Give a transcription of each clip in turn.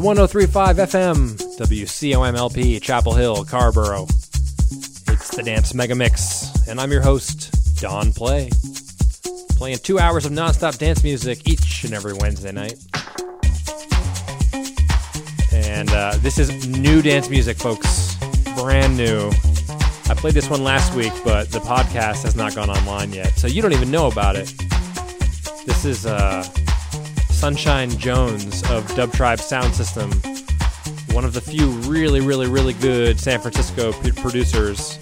1035 FM, WCOMLP, Chapel Hill, Carrboro. It's the Dance Mega Mix, and I'm your host, Don Play. Playing two hours of nonstop dance music each and every Wednesday night. And uh, this is new dance music, folks. Brand new. I played this one last week, but the podcast has not gone online yet, so you don't even know about it. This is uh, Sunshine Jones of Dub Tribe Sound System, one of the few really, really, really good San Francisco producers.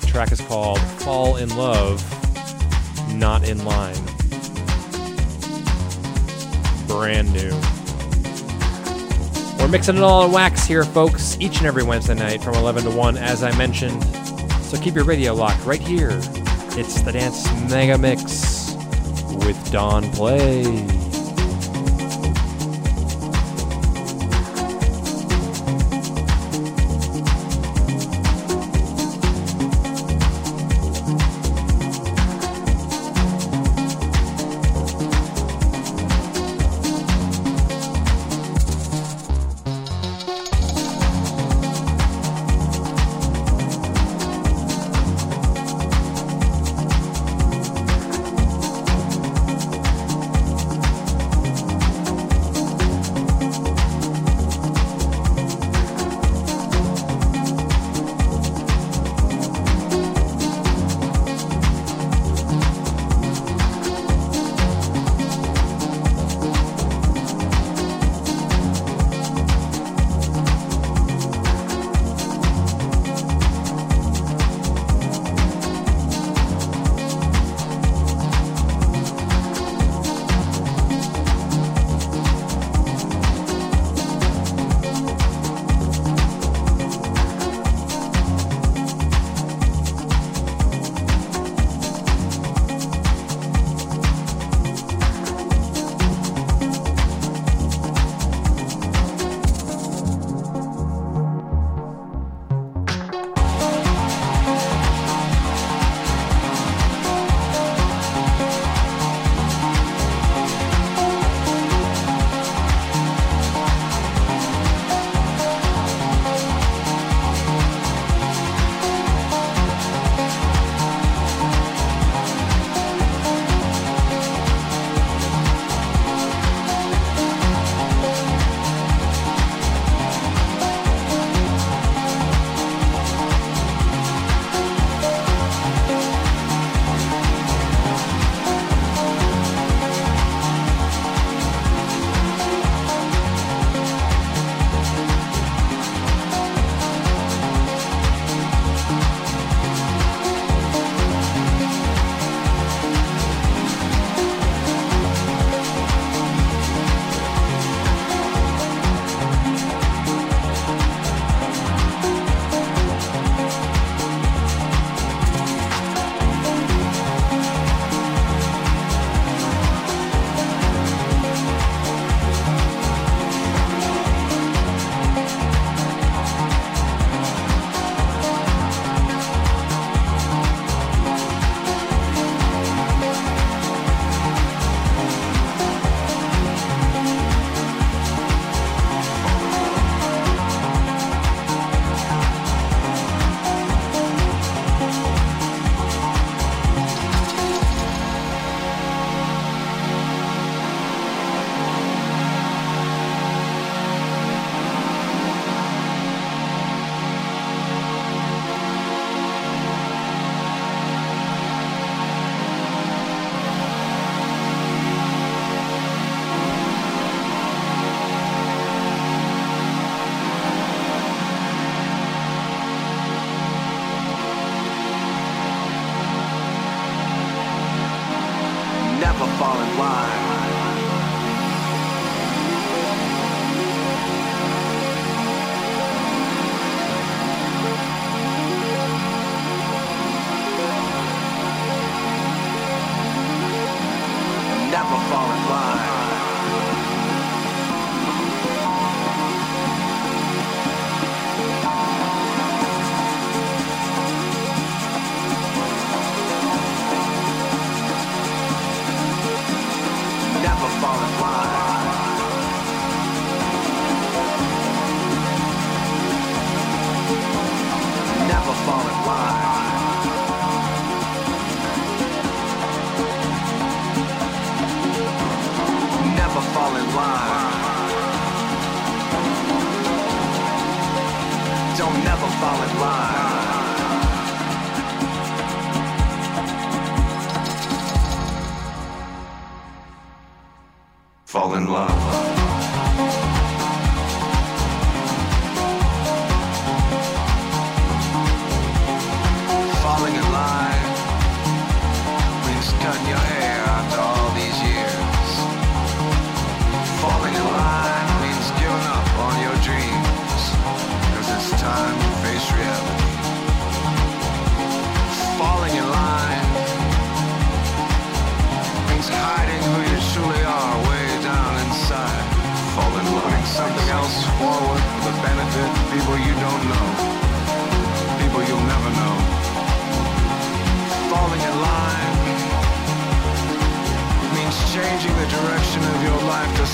The track is called Fall in Love, Not in Line. Brand new. We're mixing it all in wax here, folks, each and every Wednesday night from 11 to 1, as I mentioned. So keep your radio locked right here. It's the Dance Mega Mix with Don Play.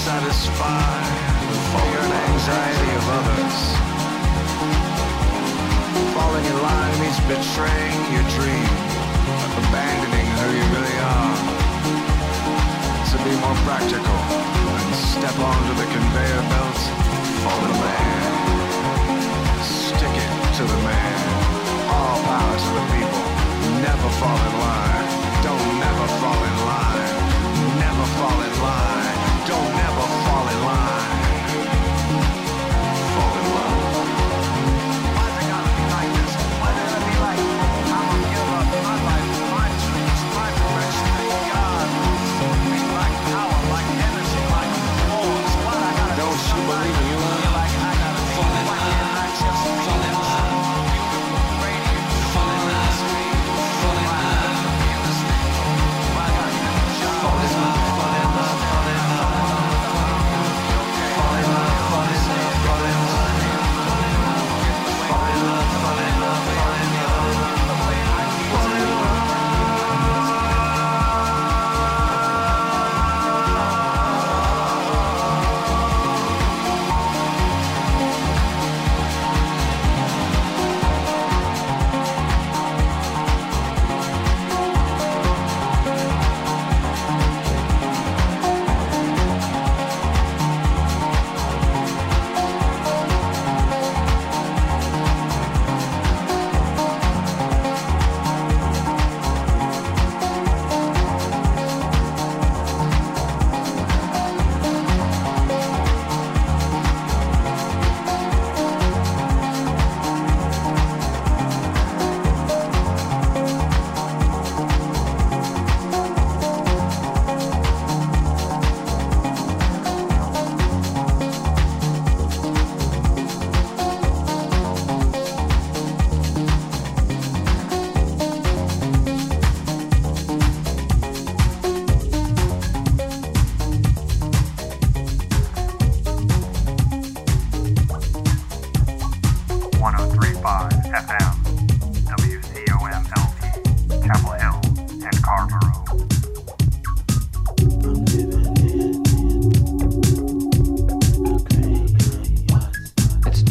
satisfy the fear and anxiety of others. Falling in line means betraying your dream, abandoning who you really are. To be more practical and step onto the conveyor belt for the man. Stick it to the man. All power to the people. Never fall in line. Don't never fall in line. Never fall in line don't never fall in line.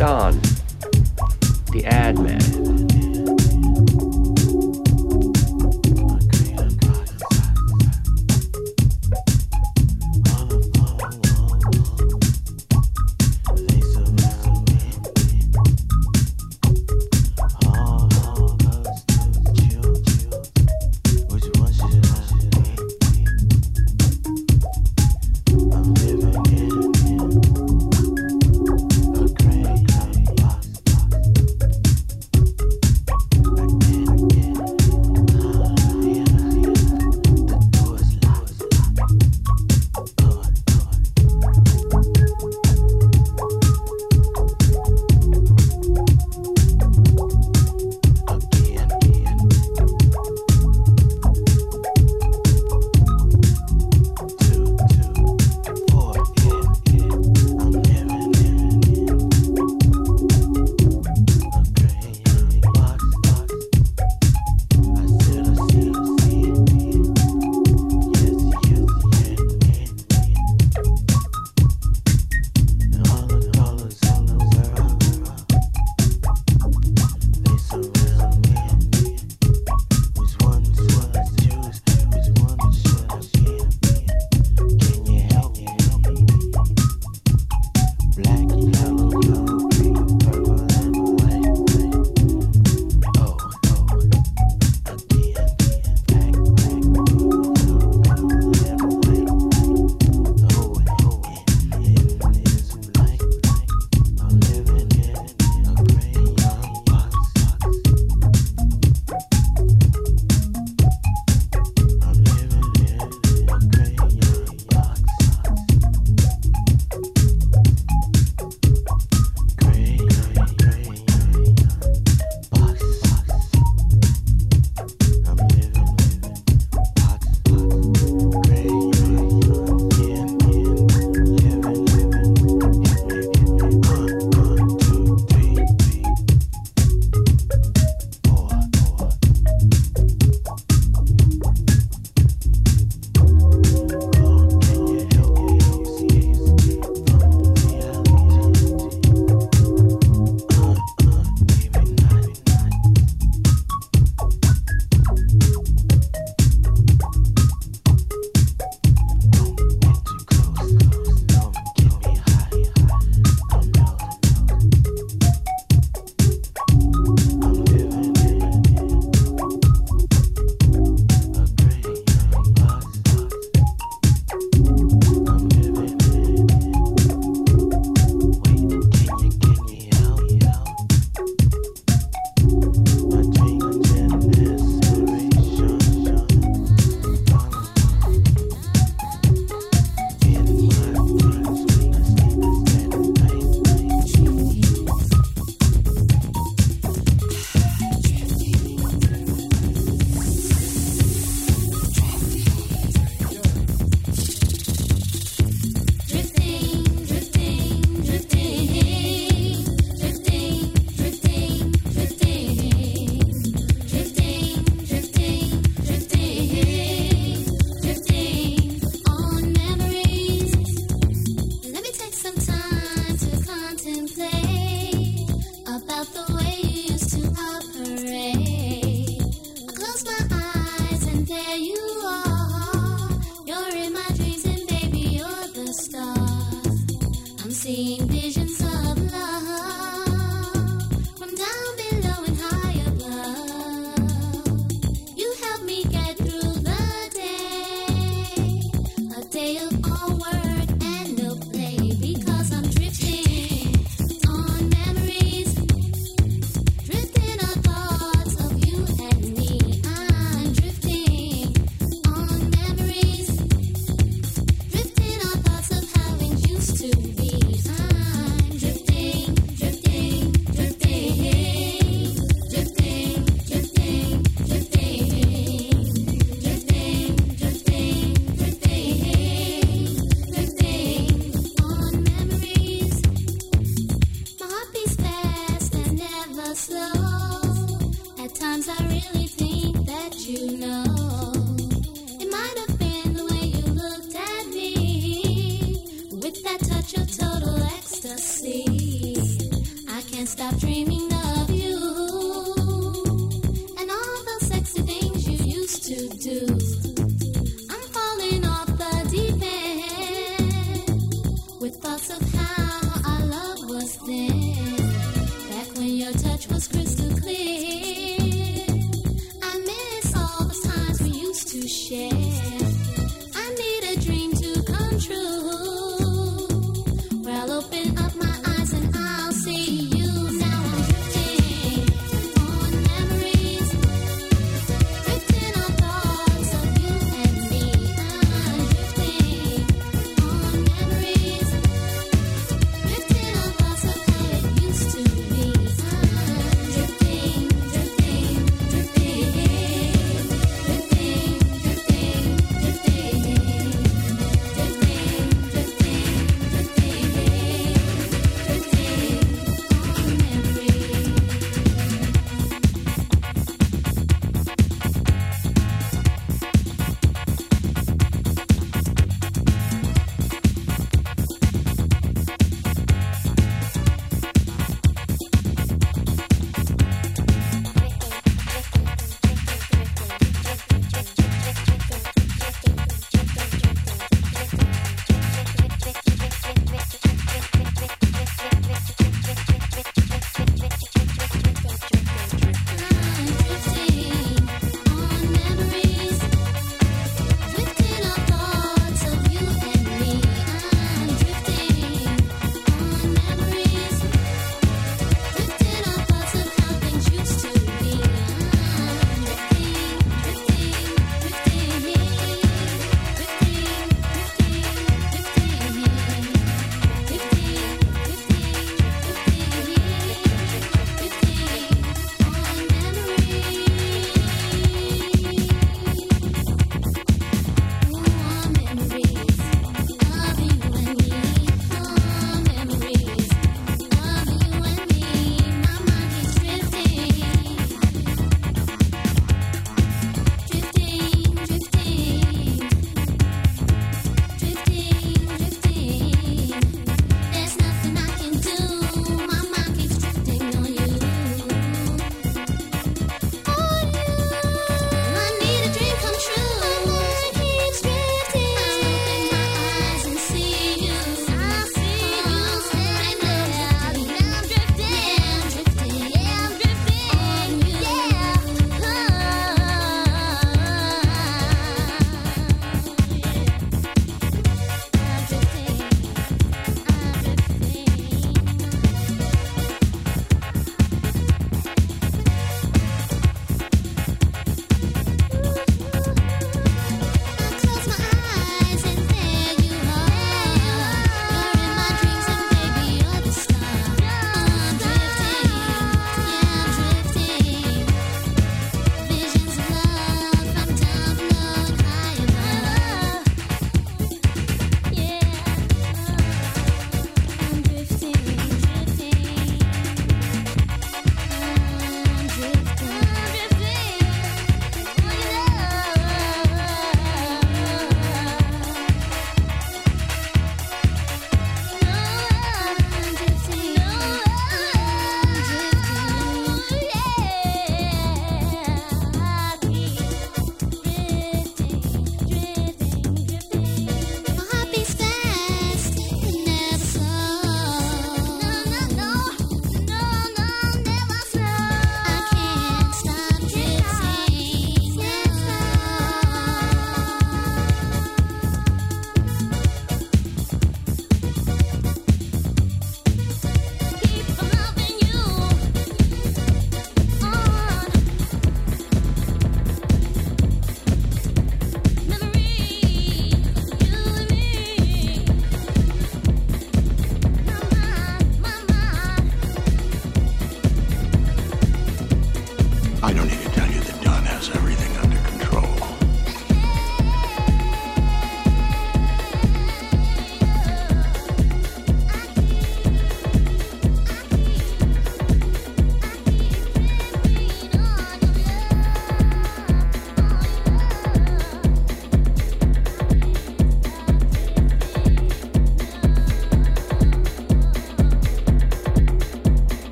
Don, the ad man.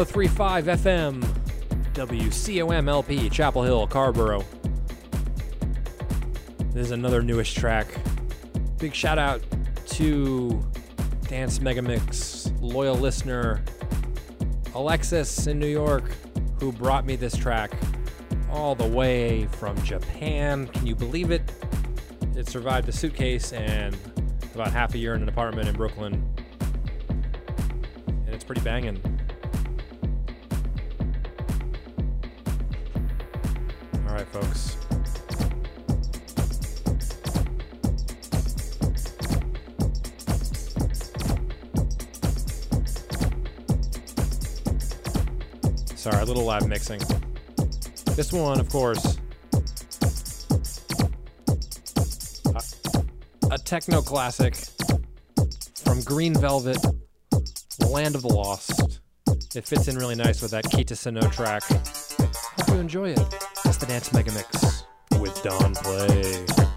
1035 FM, WCOMLP, Chapel Hill, Carrboro. This is another newish track. Big shout out to Dance Megamix loyal listener Alexis in New York, who brought me this track all the way from Japan. Can you believe it? It survived a suitcase and about half a year in an apartment in Brooklyn. And it's pretty banging. Little live mixing. This one, of course, a, a techno classic from Green Velvet, Land of the Lost. It fits in really nice with that Kita Sano track. Hope you enjoy it. It's the Dance Mega Mix with Don Play.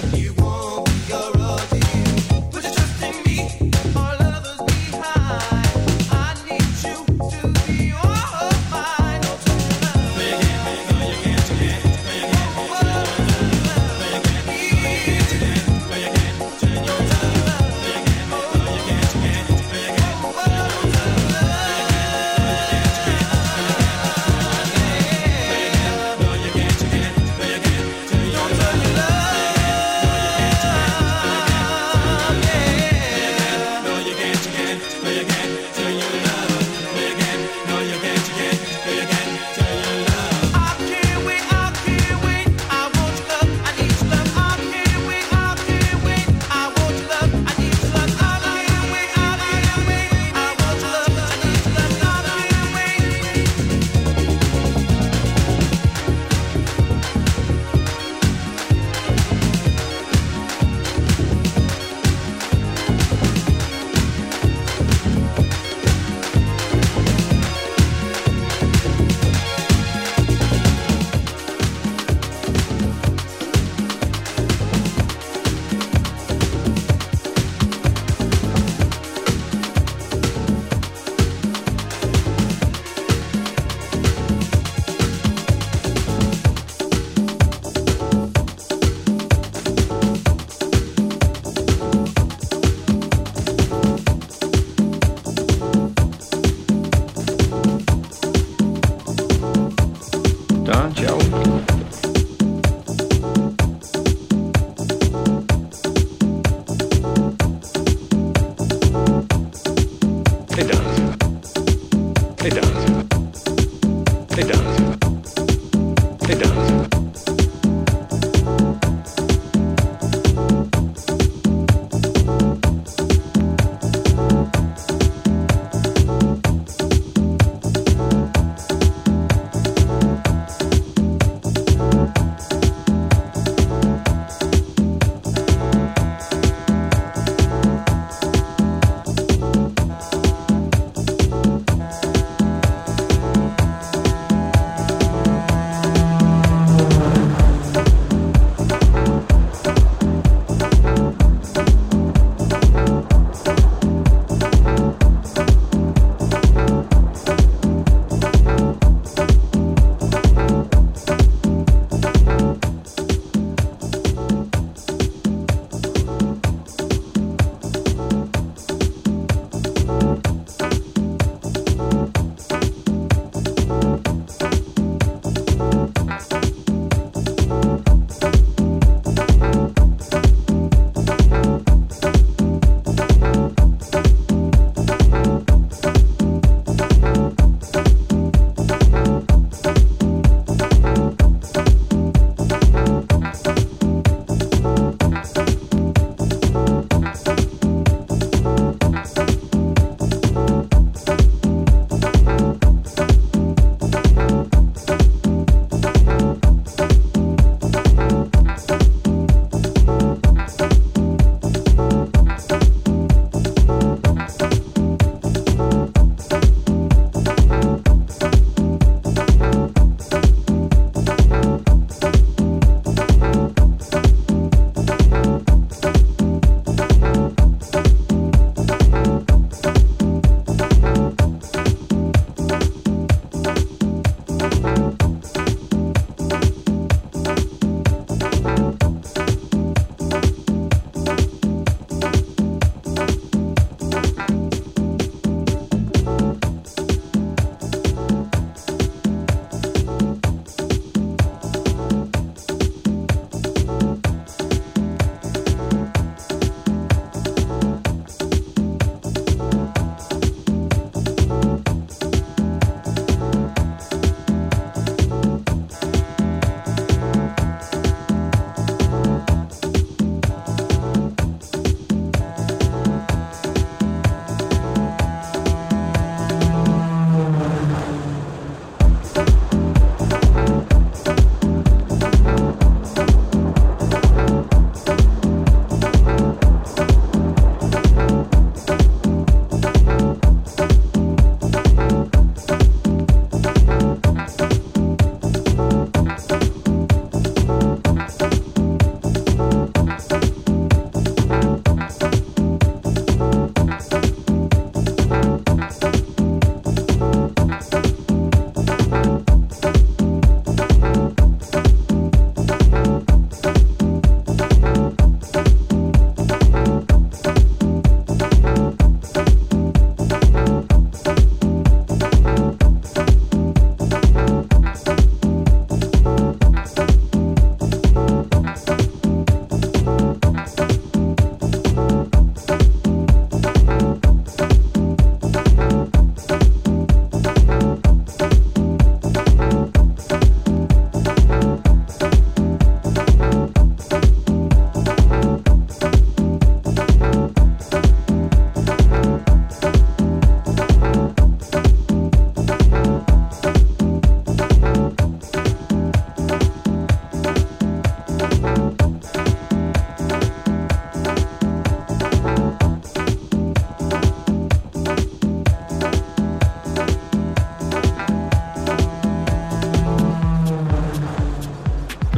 Together. It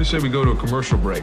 say we go to a commercial break?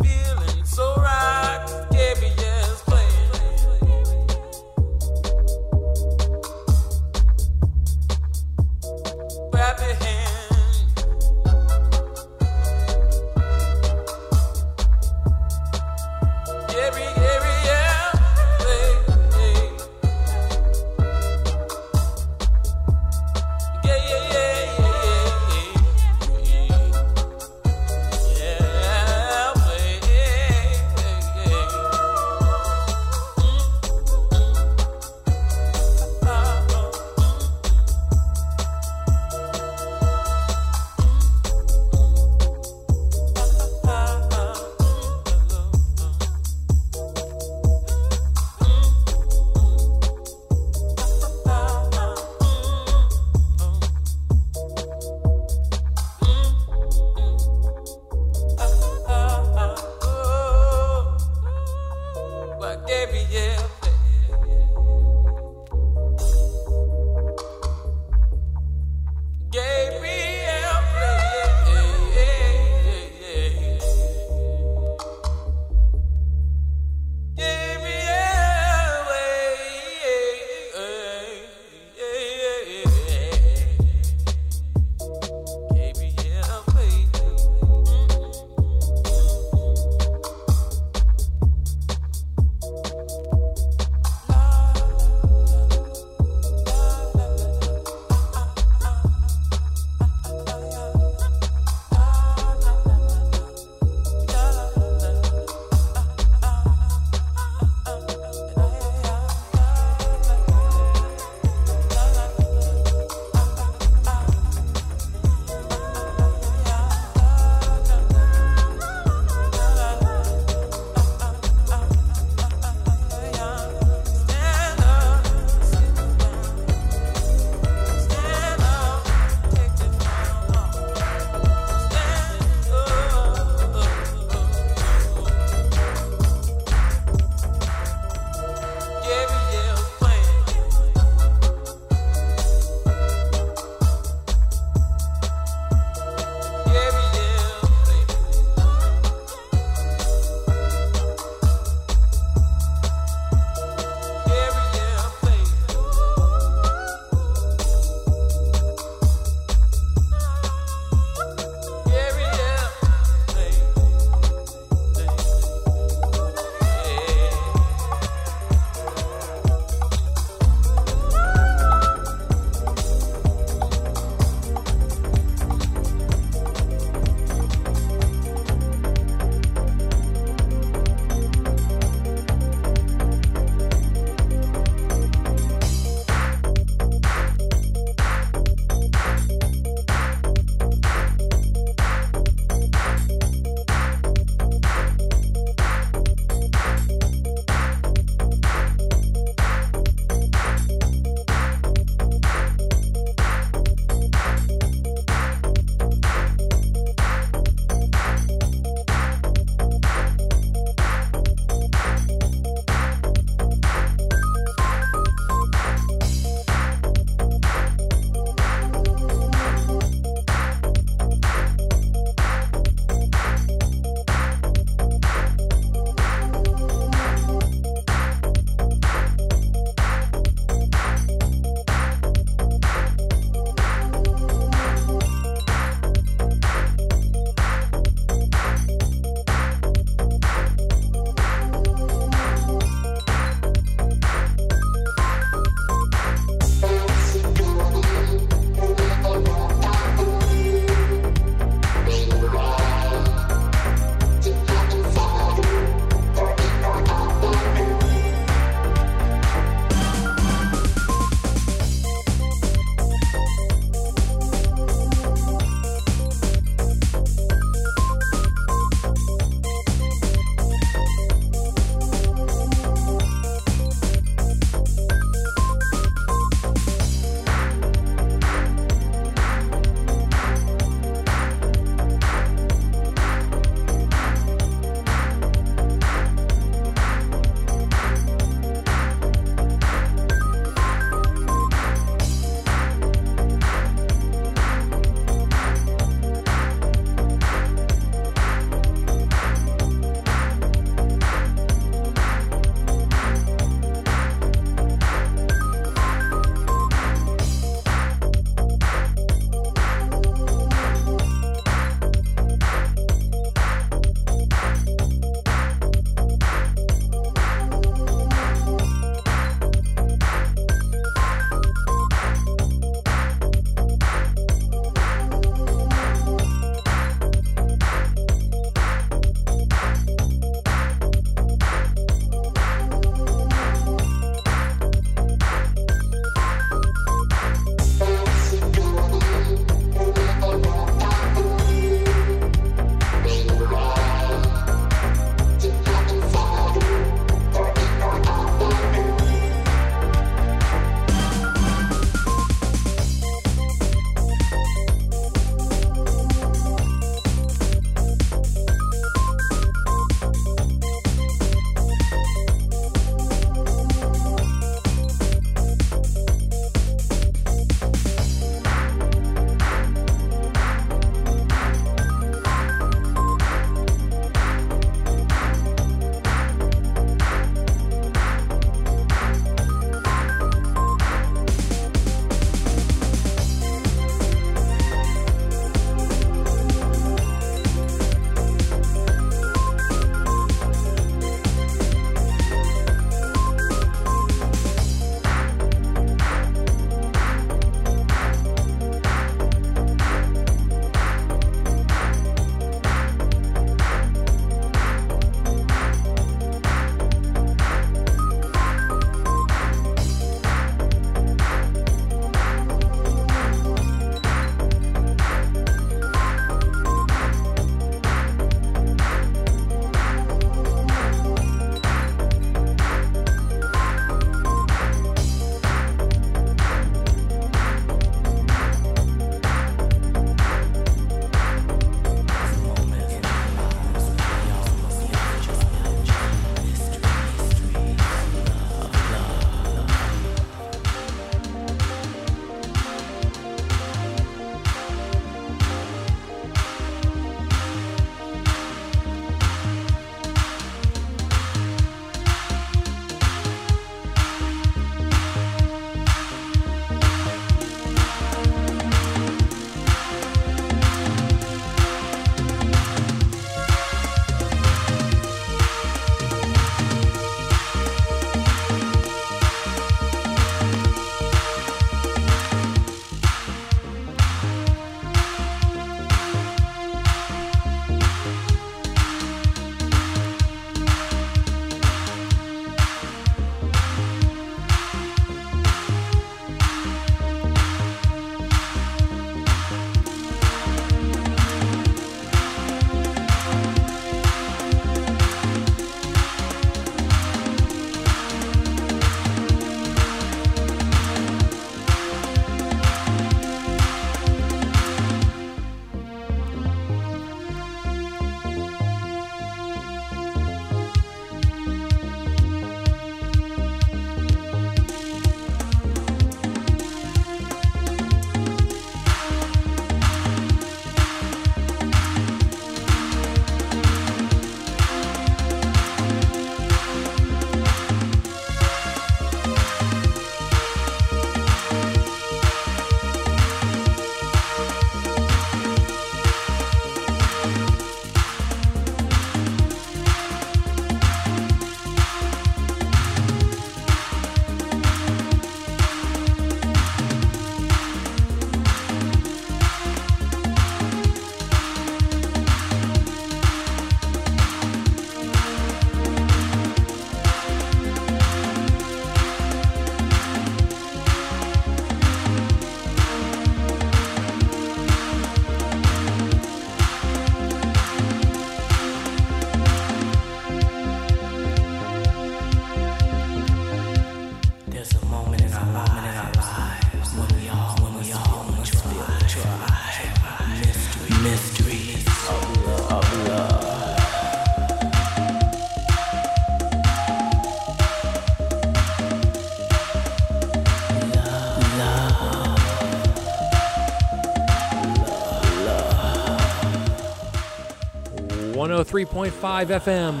103.5 FM,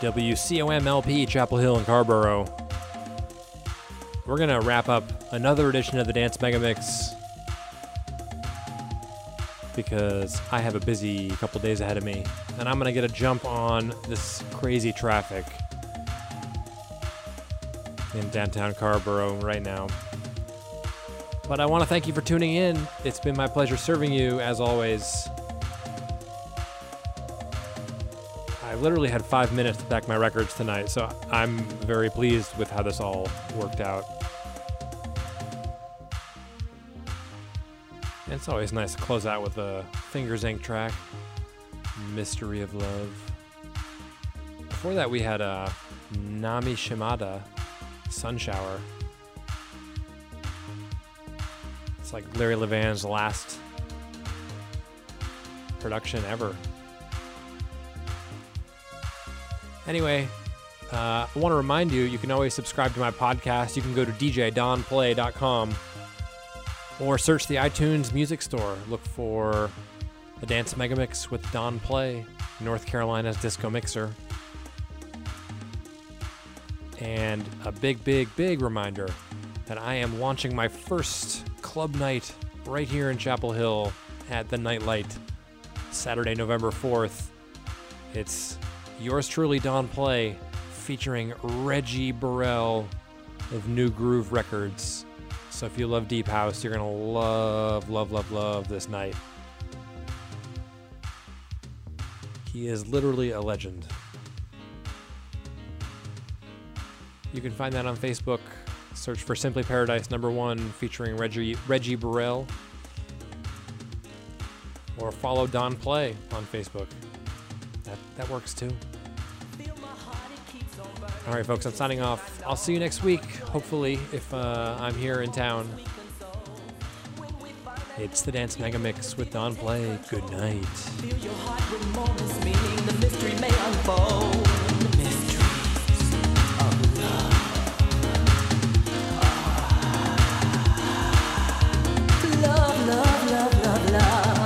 WCOMLP, Chapel Hill and Carrboro. We're going to wrap up another edition of the Dance Mega Mix because I have a busy couple days ahead of me, and I'm going to get a jump on this crazy traffic in downtown Carrboro right now. But I want to thank you for tuning in. It's been my pleasure serving you as always. I literally had five minutes to pack my records tonight, so I'm very pleased with how this all worked out. It's always nice to close out with a Fingers Inc. track, Mystery of Love. Before that, we had a Nami Shimada, Sun Shower. It's like Larry Levan's last production ever. Anyway, uh, I want to remind you you can always subscribe to my podcast. You can go to djdonplay.com or search the iTunes Music Store. Look for the Dance Megamix with Don Play, North Carolina's disco mixer. And a big, big, big reminder that I am launching my first club night right here in Chapel Hill at the Nightlight, Saturday, November 4th. It's yours truly, Don Play, featuring Rheji Burrell of New Groove Records. So if you love Deep House, you're going to love, love, love, love this night. He is literally a legend. You can find that on Facebook. Search for Simply Paradise number one featuring Rheji, Rheji Burrell. Or follow Don Play on Facebook that, that works too. All right, folks, I'm signing off. I'll see you next week, hopefully, if uh, I'm here in town. It's the Dance Mega Mix with Don Play. Good night. Feel your heart with moments, meaning the mystery may unfold. Love, love, love, love, love.